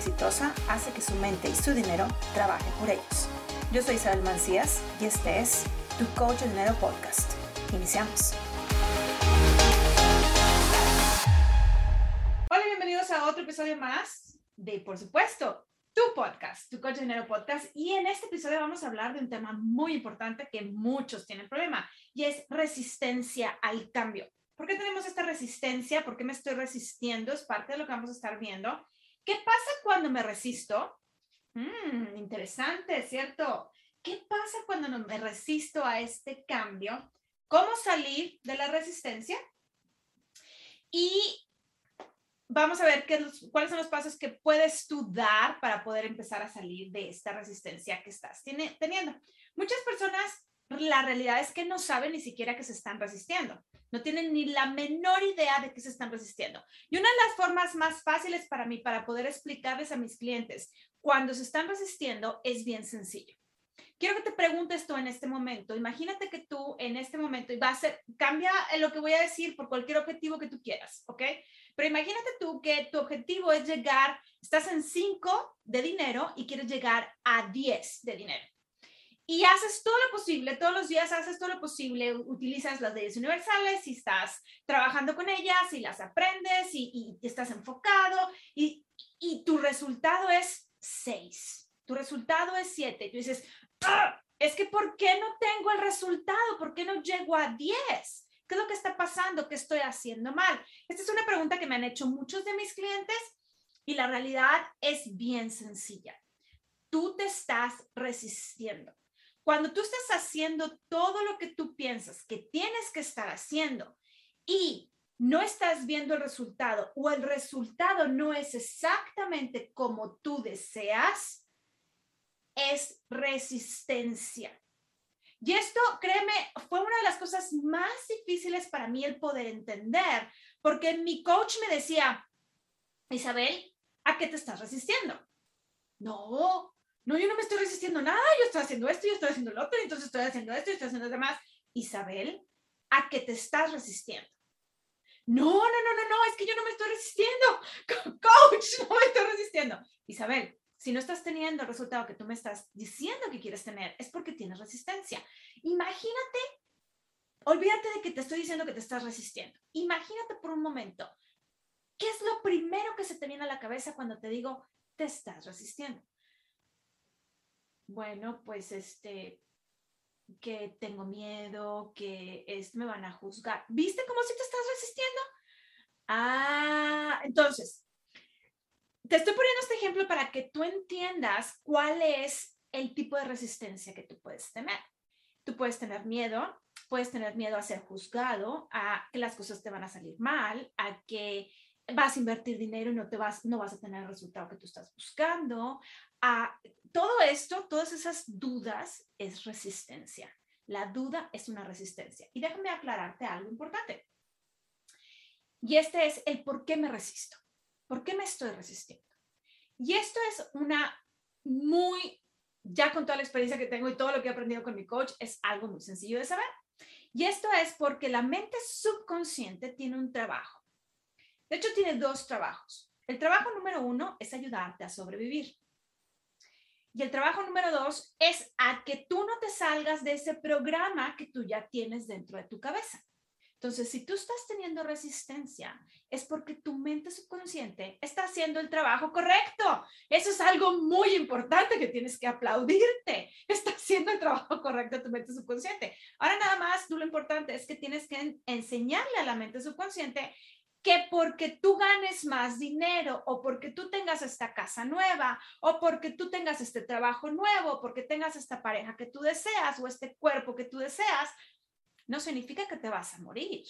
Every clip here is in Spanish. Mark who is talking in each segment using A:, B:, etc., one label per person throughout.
A: exitosa hace que su mente y su dinero trabajen por ellos. Yo soy Isabel Mancías y este es Tu Coach de Dinero Podcast. Iniciamos. Hola, bienvenidos a otro episodio más de, por supuesto, tu podcast, tu Coach de Dinero Podcast. Y en este episodio vamos a hablar de un tema muy importante que muchos tienen problema y es resistencia al cambio. ¿Por qué tenemos esta resistencia? ¿Por qué me estoy resistiendo? Es parte de lo que vamos a estar viendo. ¿Qué pasa cuando me resisto? Mm, interesante, ¿cierto? ¿Qué pasa cuando no me resisto a este cambio? ¿Cómo salir de la resistencia? Y vamos a ver qué, cuáles son los pasos que puedes tú dar para poder empezar a salir de esta resistencia que estás teniendo. Muchas personas, la realidad es que no saben ni siquiera que se están resistiendo. No tienen ni la menor idea de qué se están resistiendo. Y una de las formas más fáciles para mí para poder explicarles a mis clientes cuando se están resistiendo es bien sencillo. Quiero que te preguntes tú en este momento. Imagínate que tú en este momento, y va a ser, cambia lo que voy a decir por cualquier objetivo que tú quieras, ¿ok? Pero imagínate tú que tu objetivo es llegar, estás en 5 de dinero y quieres llegar a 10 de dinero y haces todo lo posible, todos los días haces todo lo posible, utilizas las leyes universales y estás trabajando con ellas y las aprendes y, estás enfocado y, y, tu resultado es 6, tu resultado es 7. Tú dices, ¡Ah! es que ¿por qué no tengo el resultado? ¿Por qué no llego a 10? ¿Qué es lo que está pasando? ¿Qué estoy haciendo mal? Esta es una pregunta que me han hecho muchos de mis clientes y la realidad es bien sencilla. Tú te estás resistiendo. Cuando tú estás haciendo todo lo que tú piensas que tienes que estar haciendo y no estás viendo el resultado o el resultado no es exactamente como tú deseas, es resistencia. Y esto, créeme, fue una de las cosas más difíciles para mí el poder entender, porque mi coach me decía, Isabel, ¿a qué te estás resistiendo? No, no, yo no me estoy resistiendo nada, yo estoy haciendo esto, yo estoy haciendo lo otro, entonces estoy haciendo esto, y estoy haciendo lo demás. Isabel, ¿a qué te estás resistiendo? No, no, no, no, no, es que yo no me estoy resistiendo. Coach, no me estoy resistiendo. Isabel, si no estás teniendo el resultado que tú me estás diciendo que quieres tener, es porque tienes resistencia. Imagínate, olvídate de que te estoy diciendo que te estás resistiendo. Imagínate por un momento, ¿qué es lo primero que se te viene a la cabeza cuando te digo te estás resistiendo? Bueno, pues este, que tengo miedo, que es, me van a juzgar. ¿Viste cómo si te estás resistiendo? Ah, entonces, te estoy poniendo este ejemplo para que tú entiendas cuál es el tipo de resistencia que tú puedes tener. Tú puedes tener miedo, puedes tener miedo a ser juzgado, a que las cosas te van a salir mal, a que vas a invertir dinero y no, te vas, no vas a tener el resultado que tú estás buscando, a todo esto, todas esas dudas es resistencia. La duda es una resistencia. Y déjame aclararte algo importante. Y este es el por qué me resisto. ¿Por qué me estoy resistiendo? Y esto es una muy, ya con toda la experiencia que tengo y todo lo que he aprendido con mi coach, es algo muy sencillo de saber. Y esto es porque la mente subconsciente tiene un trabajo. De hecho, tiene dos trabajos. El trabajo número uno es ayudarte a sobrevivir. Y el trabajo número dos es a que tú no te salgas de ese programa que tú ya tienes dentro de tu cabeza. Entonces, si tú estás teniendo resistencia, es porque tu mente subconsciente está haciendo el trabajo correcto. Eso es algo muy importante que tienes que aplaudirte. Está haciendo el trabajo correcto tu mente subconsciente. Ahora nada más, tú lo importante es que tienes que enseñarle a la mente subconsciente que porque tú ganes más dinero o porque tú tengas esta casa nueva o porque tú tengas este trabajo nuevo, porque tengas esta pareja que tú deseas o este cuerpo que tú deseas, no significa que te vas a morir.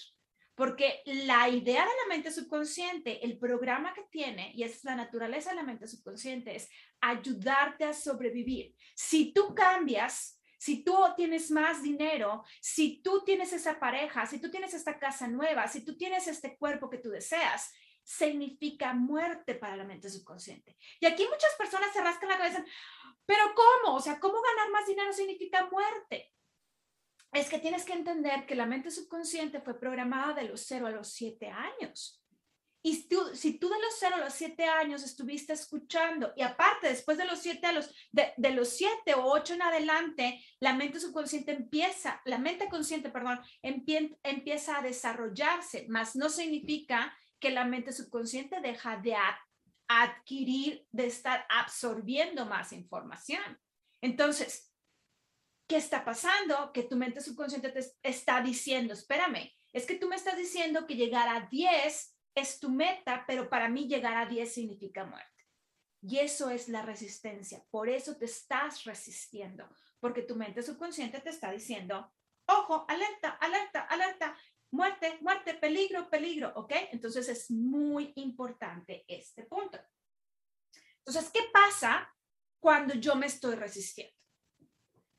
A: Porque la idea de la mente subconsciente, el programa que tiene, y es la naturaleza de la mente subconsciente, es ayudarte a sobrevivir. Si tú cambias, si tú tienes más dinero, si tú tienes esa pareja, si tú tienes esta casa nueva, si tú tienes este cuerpo que tú deseas, significa muerte para la mente subconsciente. Y aquí muchas personas se rascan la cabeza, pero ¿cómo? O sea, ¿cómo ganar más dinero significa muerte? Es que tienes que entender que la mente subconsciente fue programada de los 0 a los 7 años. Y tú, si tú de los 0 a los 7 años estuviste escuchando, y aparte después de los 7 a los, de, los 7 o 8 en adelante, la mente subconsciente empieza, la mente consciente, perdón, empieza a desarrollarse, más no significa que la mente subconsciente deja de adquirir, de estar absorbiendo más información. Entonces, ¿qué está pasando? Que tu mente subconsciente te está diciendo, espérame, es que tú me estás diciendo que llegar a 10 es tu meta, pero para mí llegar a 10 significa muerte. Y eso es la resistencia. Por eso te estás resistiendo, porque tu mente subconsciente te está diciendo, ojo, alerta, alerta, alerta, muerte, muerte, peligro, peligro, ¿ok? Entonces es muy importante este punto. Entonces, ¿qué pasa cuando yo me estoy resistiendo?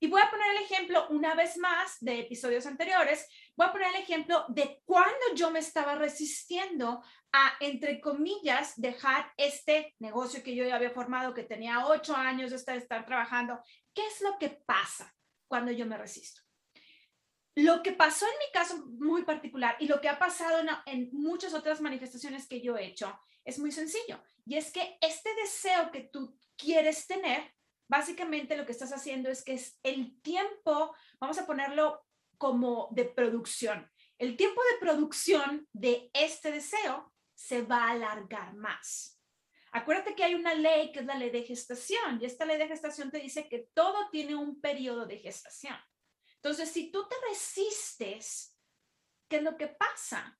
A: Y voy a poner el ejemplo una vez más de episodios anteriores. Voy a poner el ejemplo de cuando yo me estaba resistiendo a, entre comillas, dejar este negocio que yo ya había formado, que tenía ocho años de estar, estar trabajando. ¿Qué es lo que pasa cuando yo me resisto? Lo que pasó en mi caso muy particular y lo que ha pasado en muchas otras manifestaciones que yo he hecho es muy sencillo. Y es que este deseo que tú quieres tener básicamente lo que estás haciendo es que es el tiempo, vamos a ponerlo como de producción. El tiempo de producción de este deseo se va a alargar más. Acuérdate que hay una ley que es la ley de gestación y esta ley de gestación te dice que todo tiene un periodo de gestación. Entonces, si tú te resistes, ¿qué es lo que pasa?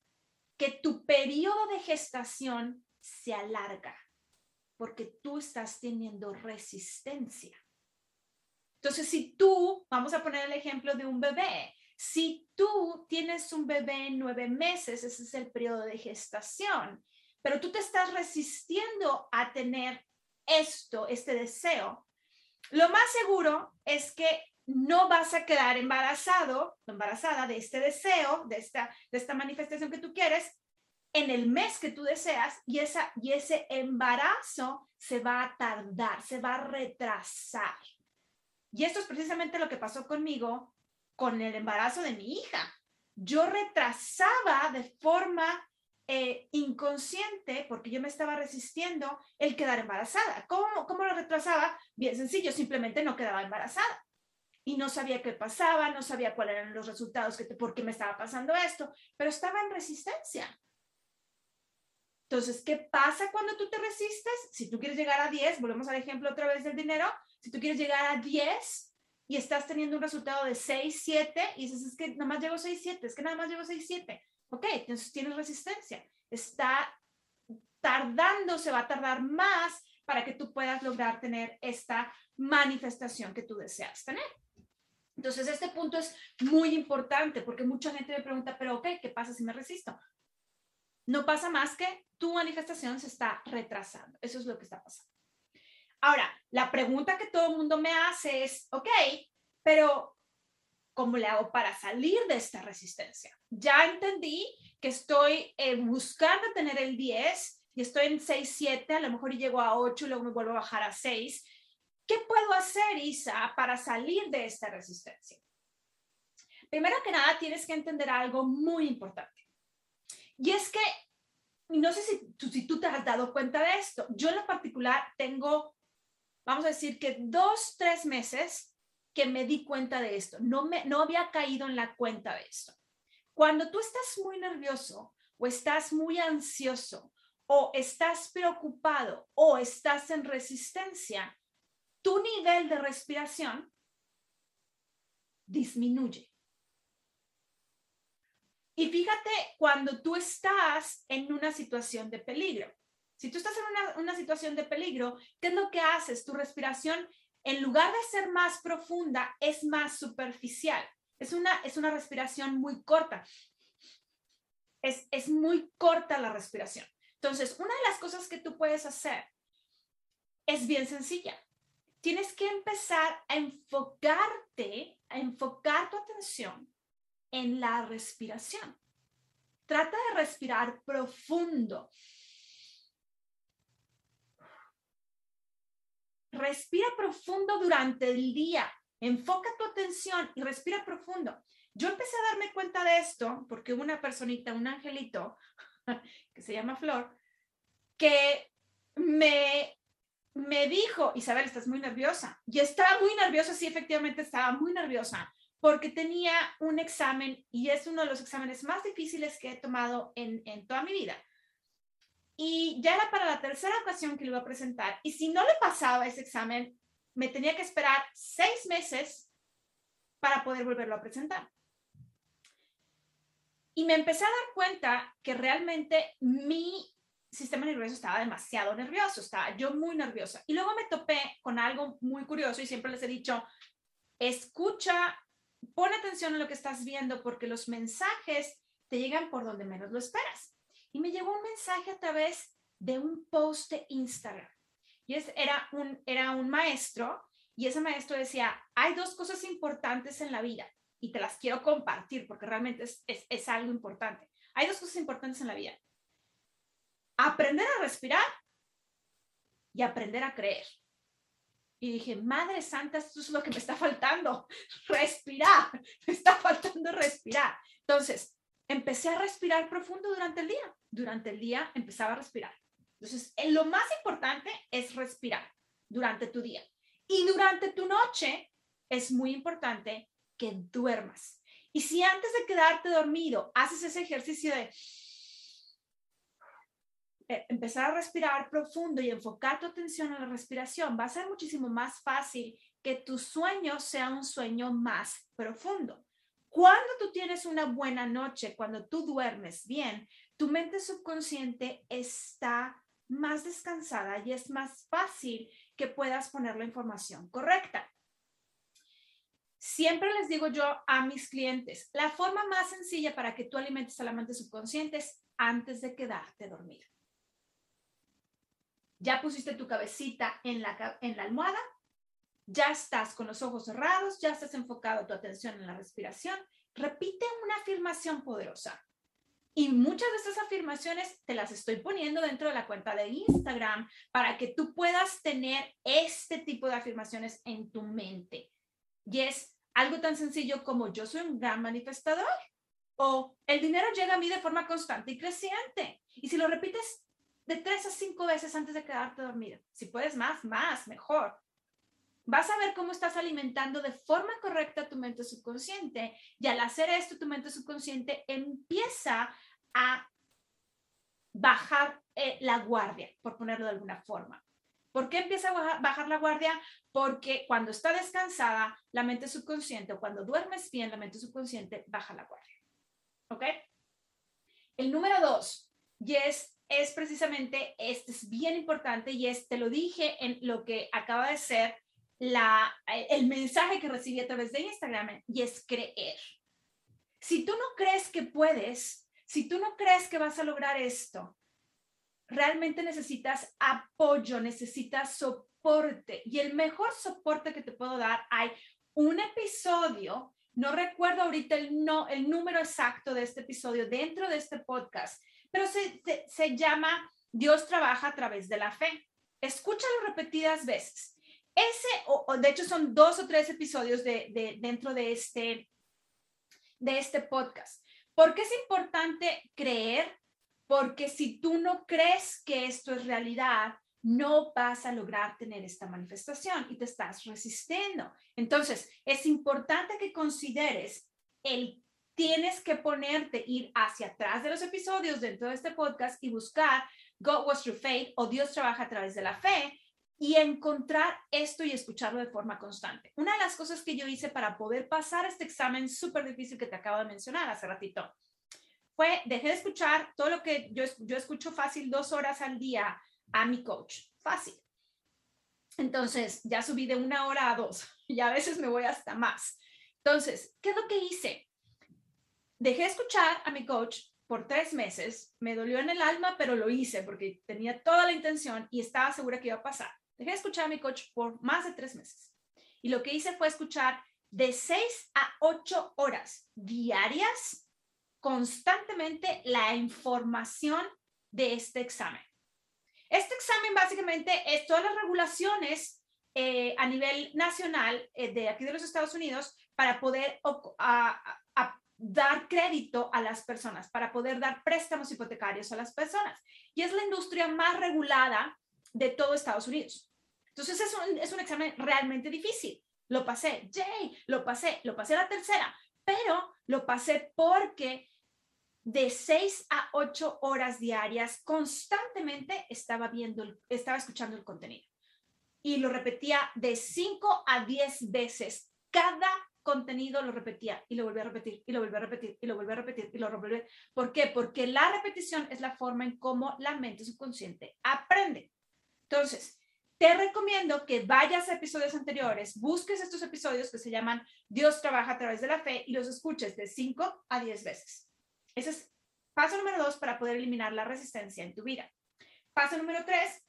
A: Que tu periodo de gestación se alarga porque tú estás teniendo resistencia. Entonces, si tú, vamos a poner el ejemplo de un bebé, si tú tienes un bebé en nueve meses, ese es el periodo de gestación, pero tú te estás resistiendo a tener esto, este deseo, lo más seguro es que no vas a quedar embarazado, embarazada de este deseo, de esta, de esta manifestación que tú quieres, en el mes que tú deseas y, ese embarazo se va a tardar, se va a retrasar. Y esto es precisamente lo que pasó conmigo con el embarazo de mi hija. Yo retrasaba de forma eh, inconsciente, porque yo me estaba resistiendo, el quedar embarazada. ¿Cómo, ¿Cómo lo retrasaba? Bien sencillo, simplemente no quedaba embarazada. Y no sabía qué pasaba, no sabía cuáles eran los resultados, que, por qué me estaba pasando esto, pero estaba en resistencia. Entonces, ¿qué pasa cuando tú te resistes? Si tú quieres llegar a 10, volvemos al ejemplo otra vez del dinero, si tú quieres llegar a 10 y estás teniendo un resultado de 6, 7 y dices, es que nada más llego 6, 7, es que nada más llego 6, 7. Ok, entonces tienes resistencia. Está tardando, se va a tardar más para que tú puedas lograr tener esta manifestación que tú deseas tener. Entonces, este punto es muy importante porque mucha gente me pregunta, pero ok, ¿qué pasa si me resisto? No pasa más que tu manifestación se está retrasando. Eso es lo que está pasando. Ahora, la pregunta que todo el mundo me hace es, ok, pero ¿cómo le hago para salir de esta resistencia? Ya entendí que estoy eh, buscando tener el 10 y estoy en 6, 7, a lo mejor llego a 8 y luego me vuelvo a bajar a 6. ¿Qué puedo hacer, Isa, para salir de esta resistencia? Primero que nada, tienes que entender algo muy importante. Y es que, no sé si tú, si te has dado cuenta de esto, yo en lo particular tengo, vamos a decir que dos, tres meses que me di cuenta de esto, no, me, no había caído en la cuenta de esto. Cuando tú estás muy nervioso o estás muy ansioso o estás preocupado o estás en resistencia, tu nivel de respiración disminuye. Y fíjate cuando tú estás en una situación de peligro. Si tú estás en una, situación de peligro, ¿qué es lo que haces? Tu respiración, en lugar de ser más profunda, es más superficial. Es una, es una respiración muy corta. Es, es muy corta la respiración. Entonces, una de las cosas que tú puedes hacer es bien sencilla. Tienes que empezar a enfocarte, a enfocar tu atención en la respiración. Trata de respirar profundo. Respira profundo durante el día. Enfoca tu atención y respira profundo. Yo empecé a darme cuenta de esto porque una personita, un angelito, que se llama Flor, que me, me dijo, Isabel, estás muy nerviosa. Y estaba muy nerviosa, sí, efectivamente estaba muy nerviosa, porque tenía un examen y es uno de los exámenes más difíciles que he tomado en, en toda mi vida. Y ya era para la tercera ocasión que lo iba a presentar. Y si no le pasaba ese examen, me tenía que esperar seis meses para poder volverlo a presentar. Y me empecé a dar cuenta que realmente mi sistema nervioso estaba demasiado nervioso, estaba yo muy nerviosa. Y luego me topé con algo muy curioso y siempre les he dicho, escucha, pon atención a lo que estás viendo porque los mensajes te llegan por donde menos lo esperas. Y me llegó un mensaje a través de un post de Instagram. Y es, era, un, era un maestro y ese maestro decía, hay dos cosas importantes en la vida y te las quiero compartir porque realmente es, es, es algo importante. Hay dos cosas importantes en la vida. Aprender a respirar y aprender a creer. Y dije, Madre Santa, esto es lo que me está faltando, respirar, me está faltando respirar. Entonces, empecé a respirar profundo durante el día. Durante el día empezaba a respirar. Entonces, lo más importante es respirar durante tu día. Y durante tu noche es muy importante que duermas. Y si antes de quedarte dormido haces ese ejercicio de eh, empezar a respirar profundo y enfocar tu atención en la respiración, va a ser muchísimo más fácil que tu sueño sea un sueño más profundo. Cuando tú tienes una buena noche, cuando tú duermes bien, tu mente subconsciente está más descansada y es más fácil que puedas poner la información correcta. Siempre les digo yo a mis clientes, la forma más sencilla para que tú alimentes a la mente subconsciente es antes de quedarte dormido. Ya pusiste tu cabecita en la, en la almohada, ya estás con los ojos cerrados, ya estás enfocado tu atención en la respiración. Repite una afirmación poderosa. Y muchas de estas afirmaciones te las estoy poniendo dentro de la cuenta de Instagram para que tú puedas tener este tipo de afirmaciones en tu mente. Y es algo tan sencillo como yo soy un gran manifestador o el dinero llega a mí de forma constante y creciente. Y si lo repites de tres a cinco veces antes de quedarte dormido, si puedes más, más, mejor. Vas a ver cómo estás alimentando de forma correcta tu mente subconsciente y al hacer esto tu mente subconsciente empieza a bajar eh, la guardia, por ponerlo de alguna forma. ¿Por qué empieza a bajar la guardia? Porque cuando está descansada, la mente subconsciente, o cuando duermes bien, la mente subconsciente baja la guardia. ¿Ok? El número dos, y es, es precisamente, este es bien importante, y es, te lo dije en lo que acaba de ser la, el mensaje que recibí a través de Instagram, y es creer. Si tú no crees que puedes, si tú no crees que vas a lograr esto, realmente necesitas apoyo, necesitas soporte. Y el mejor soporte que te puedo dar, hay un episodio, no recuerdo ahorita el, no, el número exacto de este episodio dentro de este podcast, pero se, se, llama Dios trabaja a través de la fe. Escúchalo repetidas veces. Ese, o, de hecho son dos o tres episodios de, de, dentro de este, de este podcast. porque es importante creer porque si tú no crees que esto es realidad, no vas a lograr tener esta manifestación y te estás resistiendo. Entonces, es importante que consideres el tienes que ponerte, ir hacia atrás de los episodios dentro de este podcast y buscar God was through faith o Dios trabaja a través de la fe y encontrar esto y escucharlo de forma constante. Una de las cosas que yo hice para poder pasar este examen súper difícil que te acabo de mencionar hace ratito fue, dejé de escuchar todo lo que yo, yo escucho fácil dos horas al día a mi coach, fácil. Entonces, ya subí de una hora a dos y a veces me voy hasta más. Entonces, ¿qué es lo que hice? Dejé de escuchar a mi coach por tres meses, me dolió en el alma, pero lo hice porque tenía toda la intención y estaba segura que iba a pasar. Dejé de escuchar a mi coach por más de tres meses. Y lo que hice fue escuchar de seis a ocho horas diarias constantemente la información de este examen. Este examen básicamente es todas las regulaciones eh, a nivel nacional eh, de aquí de los Estados Unidos para poder dar crédito a las personas, para poder dar préstamos hipotecarios a las personas. Y es la industria más regulada de todo Estados Unidos. Entonces es un, es un examen realmente difícil. Lo pasé, yay, lo pasé, lo pasé la tercera, pero lo pasé porque de seis a ocho horas diarias constantemente estaba viendo, estaba escuchando el contenido. Y lo repetía de cinco a diez veces. Cada contenido lo repetía y lo volvía a repetir y lo volvía a repetir y lo volvía a repetir y lo volvía. ¿Por qué? Porque la repetición es la forma en cómo la mente subconsciente aprende. Entonces, te recomiendo que vayas a episodios anteriores, busques estos episodios que se llaman Dios trabaja a través de la fe y los escuches de 5 a 10 veces. Ese es paso número 2 para poder eliminar la resistencia en tu vida. Paso número 3,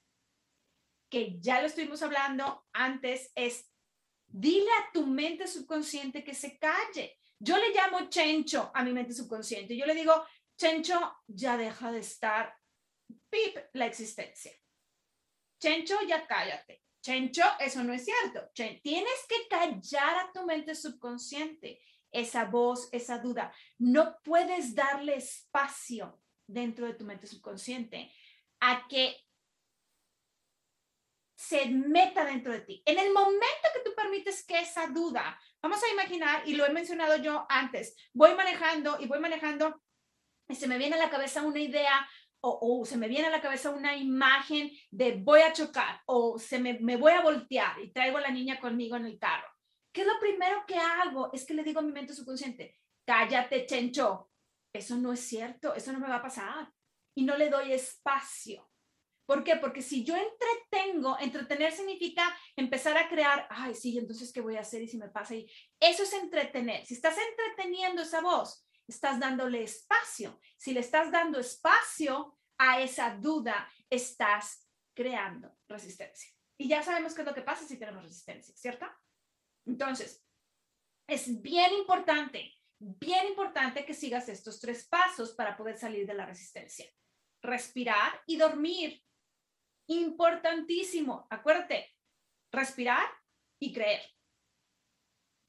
A: que ya lo estuvimos hablando antes, es dile a tu mente subconsciente que se calle. Yo le llamo chencho a mi mente subconsciente. Yo le digo, chencho, ya deja de estar, pip, la existencia. Chencho, ya cállate. Chencho, eso no es cierto. tienes que callar a tu mente subconsciente esa voz, esa duda. No puedes darle espacio dentro de tu mente subconsciente a que se meta dentro de ti. En el momento que tú permites que esa duda, vamos a imaginar, y lo he mencionado yo antes, voy manejando y voy manejando y se me viene a la cabeza una idea o, se me viene a la cabeza una imagen de voy a chocar o se me, me, voy a voltear y traigo a la niña conmigo en el carro. ¿Qué es lo primero que hago? Es que le digo a mi mente subconsciente, cállate, chencho. Eso no es cierto, eso no me va a pasar. Y no le doy espacio. ¿Por qué? Porque si yo entretengo, entretener significa empezar a crear, ay, sí, entonces, ¿qué voy a hacer? Y si me pasa, y eso es entretener. Si estás entreteniendo esa voz, estás dándole espacio. Si le estás dando espacio a esa duda, estás creando resistencia. Y ya sabemos qué es lo que pasa si tenemos resistencia, ¿cierto? Entonces, es bien importante, bien importante que sigas estos tres pasos para poder salir de la resistencia. Respirar y dormir. Importantísimo. Acuérdate, respirar y creer.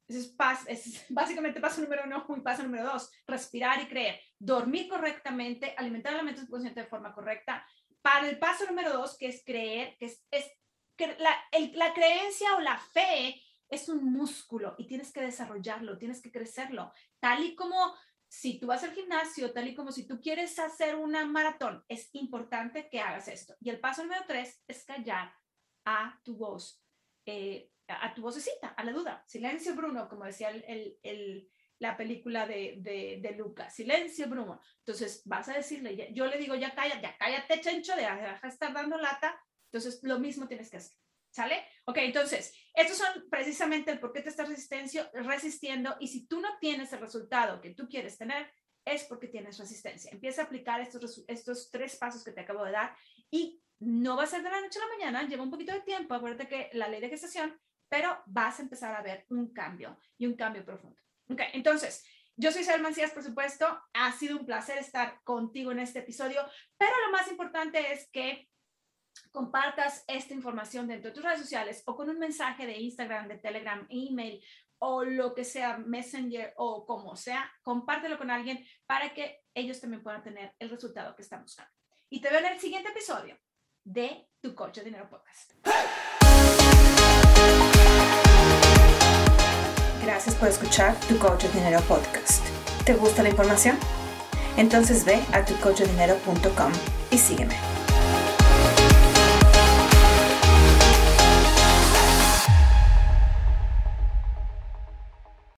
A: Ese es, básicamente paso número uno y paso número dos. Respirar y creer. Dormir correctamente, alimentar la mente subconsciente de forma correcta. Para el paso número dos, que es creer, que es, es la, la creencia o la fe es un músculo y tienes que desarrollarlo, tienes que crecerlo. Tal y como si tú vas al gimnasio, tal y como si tú quieres hacer una maratón, es importante que hagas esto. Y el paso número tres es callar a tu voz eh, a tu vocecita, a la duda. Silencio, Bruno, como decía el, la película de, de, de, Lucas. Silencio, Bruno. Entonces vas a decirle, yo le digo, ya cállate, ya cállate, chencho, deja de estar dando lata. Entonces lo mismo tienes que hacer. ¿Sale? Ok, entonces, estos son precisamente el por qué te estás resistiendo y si tú no tienes el resultado que tú quieres tener, es porque tienes resistencia. Empieza a aplicar estos, estos tres pasos que te acabo de dar y no va a ser de la noche a la mañana, lleva un poquito de tiempo, acuérdate que la ley de gestación pero vas a empezar a ver un cambio y un cambio profundo. Ok, entonces, yo soy Isabel Mancías, por supuesto. Ha sido un placer estar contigo en este episodio, pero lo más importante es que compartas esta información dentro de tus redes sociales o con un mensaje de Instagram, de Telegram, email o lo que sea, Messenger o como sea, compártelo con alguien para que ellos también puedan tener el resultado que están buscando. Y te veo en el siguiente episodio de Tu Coche de Dinero Podcast. Gracias por escuchar Tu Coach de Dinero Podcast. ¿Te gusta la información? Entonces ve a tucoachdinero.com y sígueme.